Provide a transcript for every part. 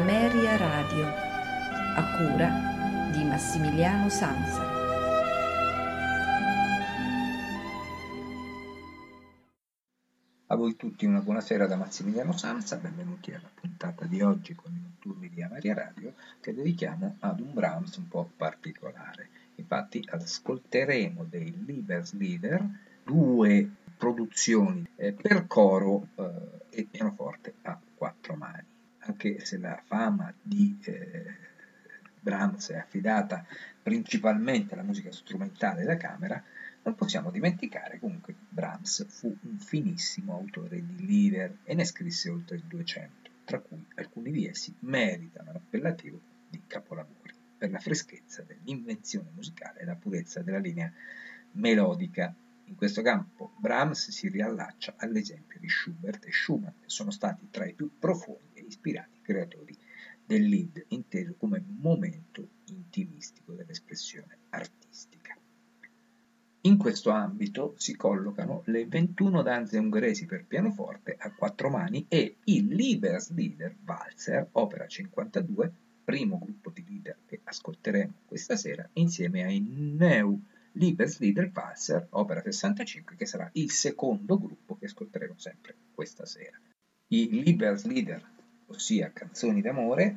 Ameria Radio, a cura di Massimiliano Sanza. A voi tutti una buonasera da Massimiliano Sanza, benvenuti alla puntata di oggi con i notturni di Amaria Radio che dedichiamo ad un Brahms un po' particolare. Infatti ascolteremo dei Liebeslieder, due produzioni eh, per coro eh, e pianoforte a quattro mani. Anche se la fama di eh, Brahms è affidata principalmente alla musica strumentale da camera, non possiamo dimenticare comunque che Brahms fu un finissimo autore di lieder e ne scrisse oltre 200, tra cui alcuni di essi meritano l'appellativo di capolavori per la freschezza dell'invenzione musicale e la purezza della linea melodica. In questo campo Brahms si riallaccia all'esempio di Schubert e Schumann, che sono stati tra i più profondi ispirati creatori del lead, inteso come momento intimistico dell'espressione artistica. In questo ambito si collocano le 21 danze ungheresi per pianoforte a quattro mani e il Liebeslieder Walzer, opera 52, primo gruppo di leader che ascolteremo questa sera, insieme ai Neu Liebeslieder Walzer, opera 65, che sarà il secondo gruppo che ascolteremo sempre questa sera. I Liebeslieder, ossia canzoni d'amore,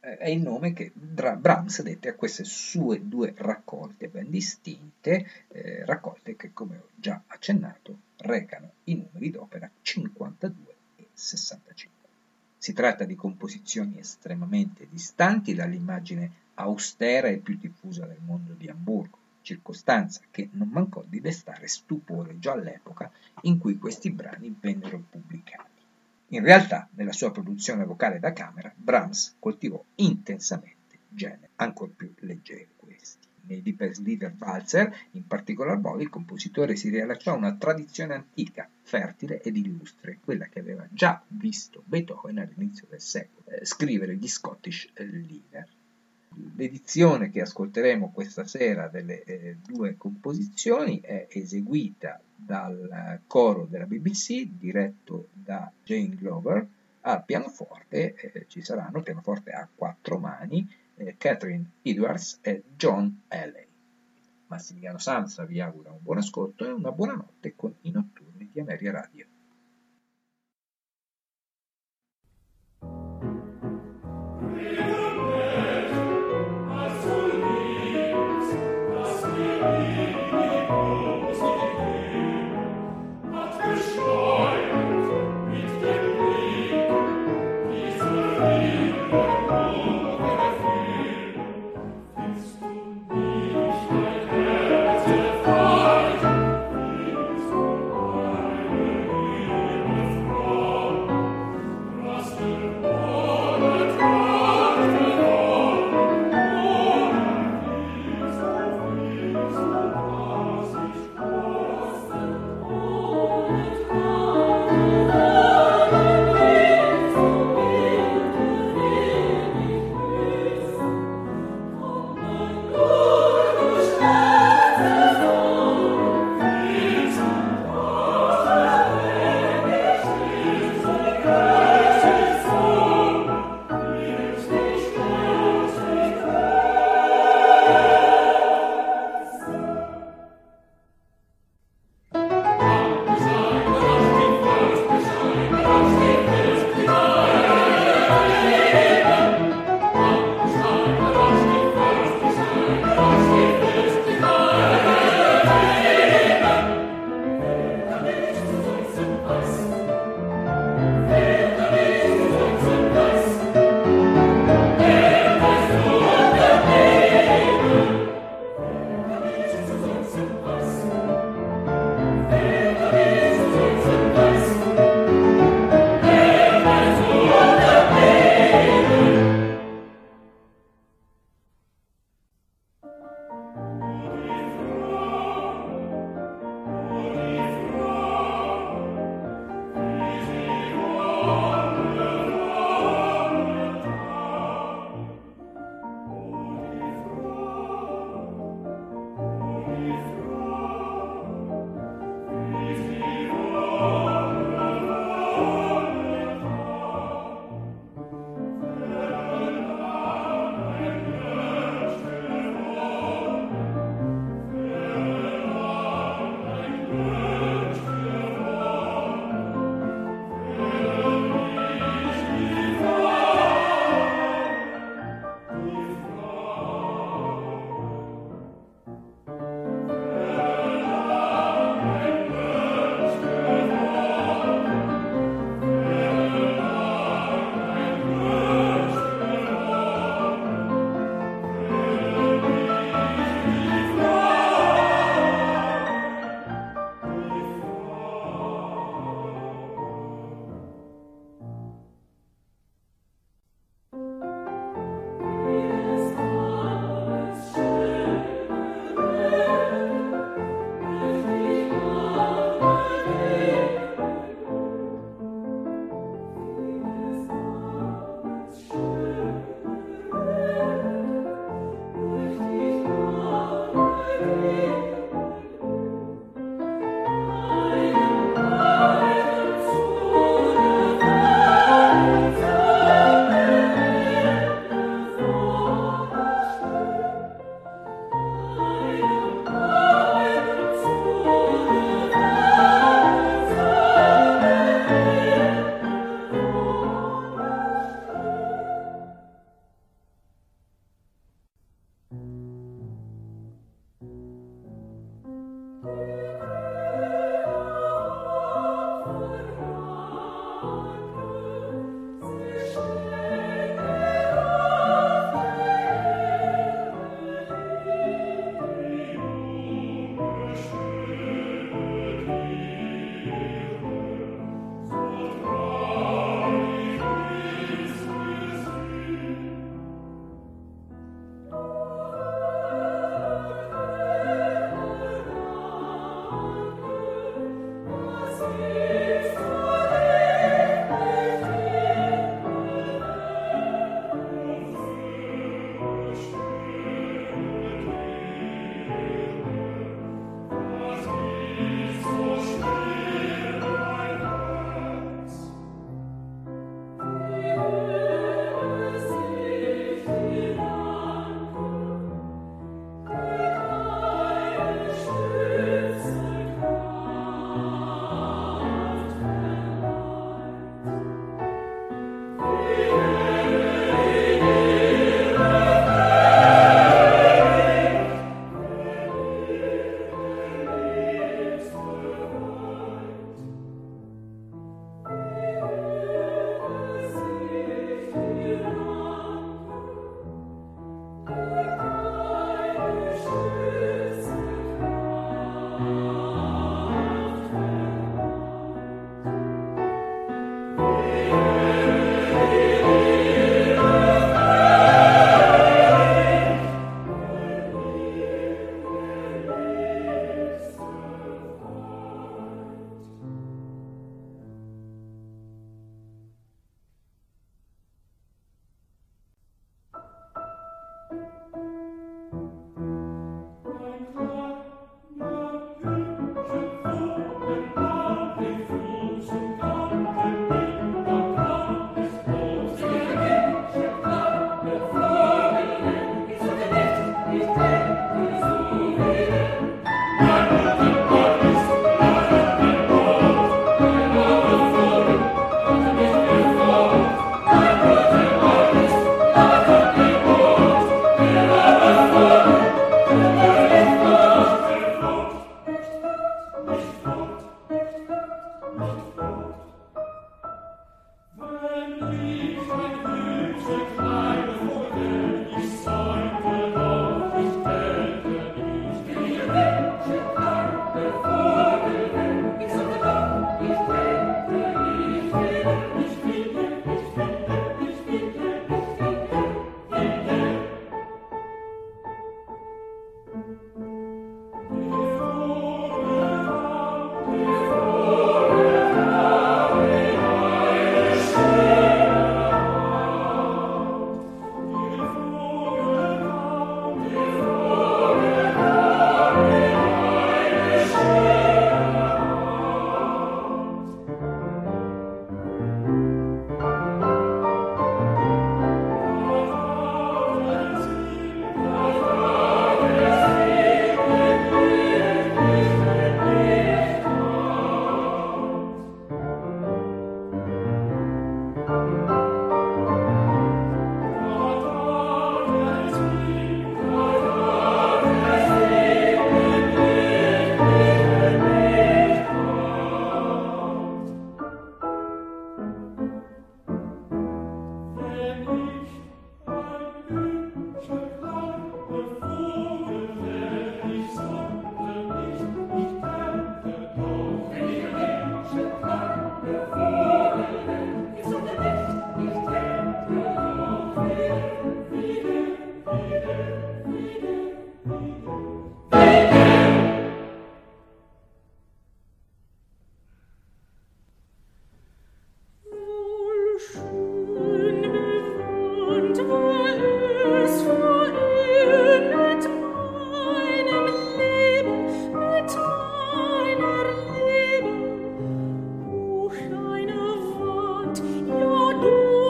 eh, è il nome che Brahms dette a queste sue due raccolte ben distinte, eh, raccolte che, come ho già accennato, recano i numeri d'opera 52 e 65. Si tratta di composizioni estremamente distanti dall'immagine austera e più diffusa del mondo di Amburgo circostanza che non mancò di destare stupore già all'epoca in cui questi brani vennero pubblicati. In realtà, nella sua produzione vocale da camera, Brahms coltivò intensamente generi ancora più leggeri questi. Nei Liebeslieder Walzer, in particolar modo, il compositore si riallacciò a una tradizione antica, fertile ed illustre, quella che aveva già visto Beethoven all'inizio del secolo eh, scrivere gli Scottish Lieder. L'edizione che ascolteremo questa sera delle eh, due composizioni è eseguita dal coro della BBC, diretto da Jane Glover. Al pianoforte eh, ci saranno pianoforte a quattro mani, eh, Catherine Edwards e John Haley. Massimiliano Sanza vi augura un buon ascolto e una buona notte con i notturni di Ameria Radio.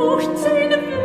furcht seine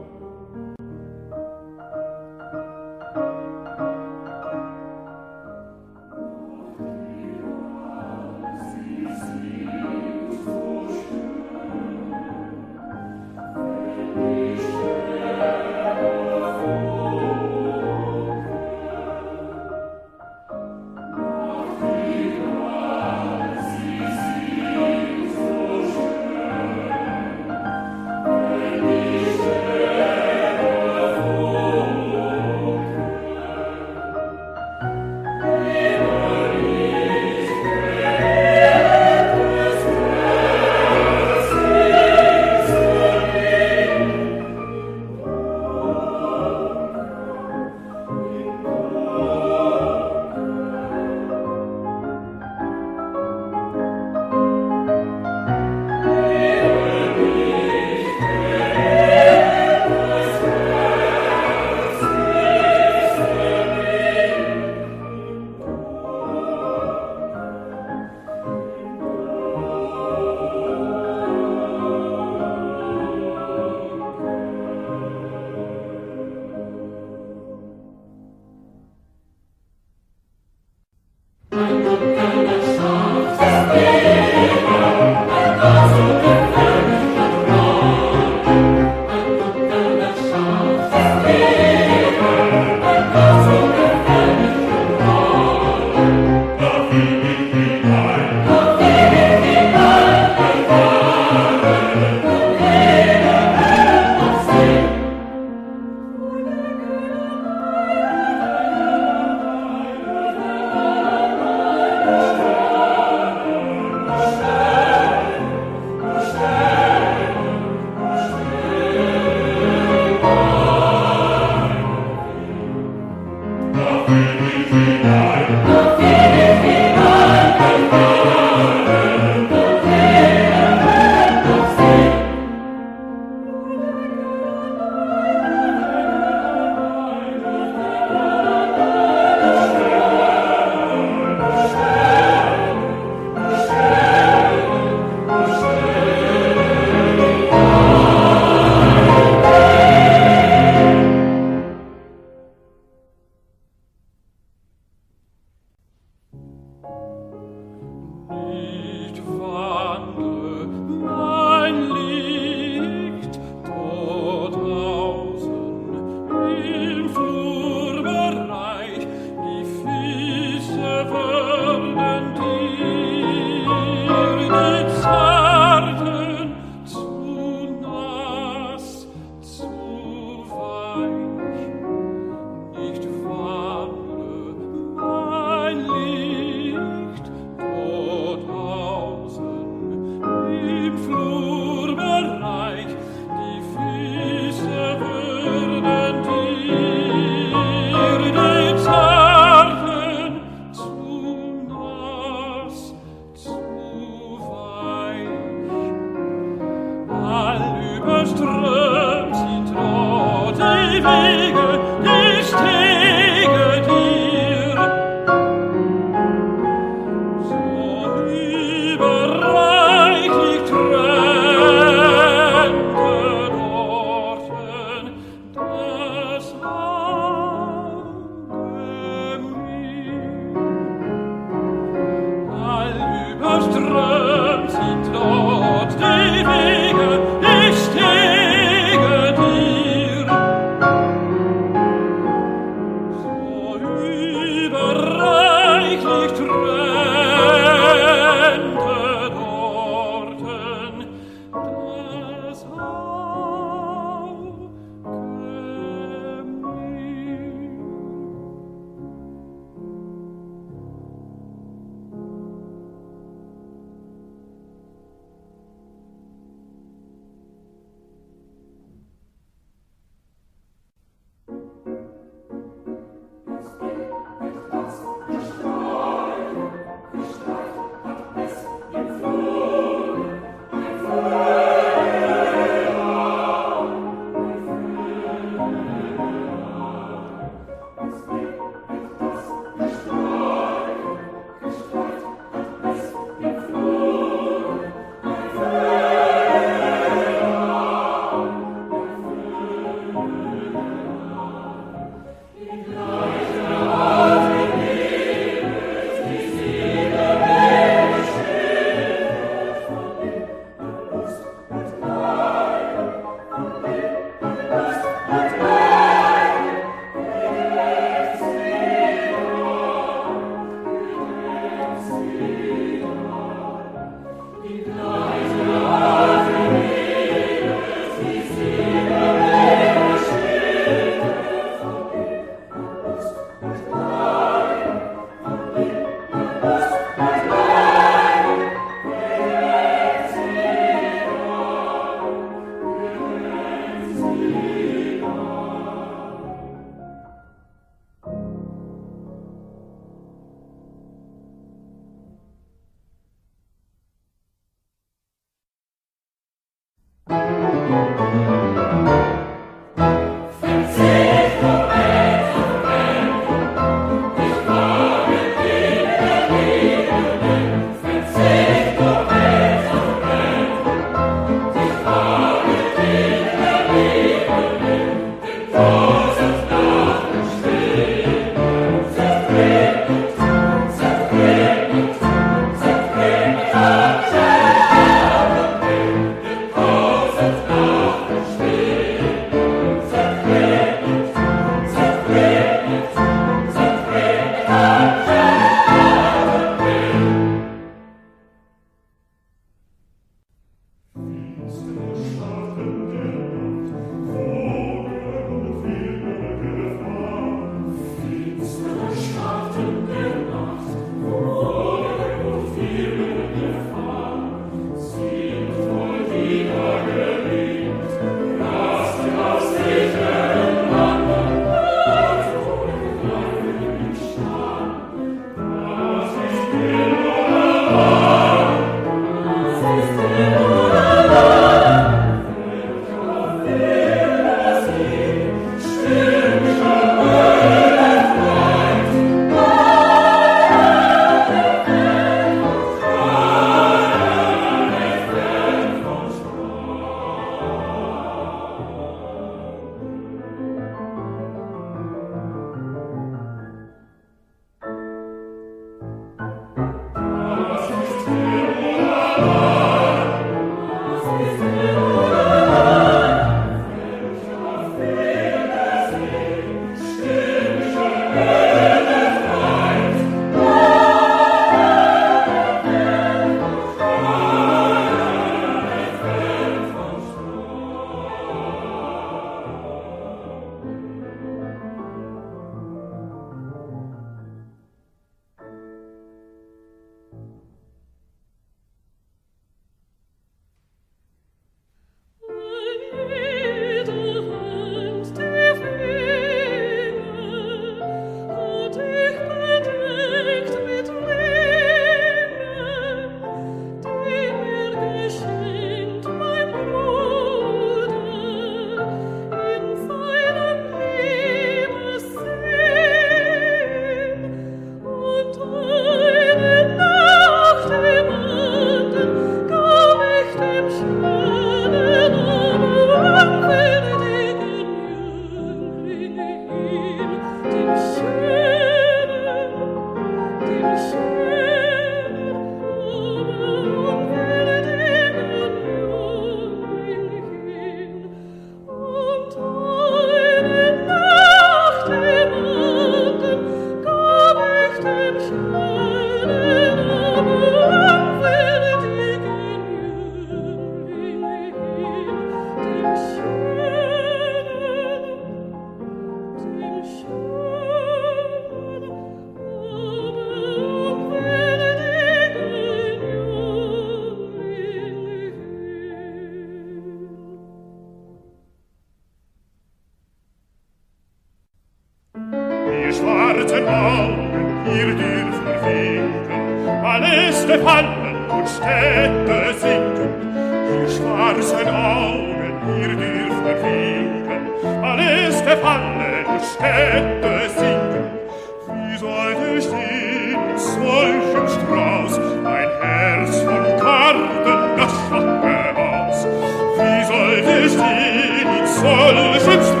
es dir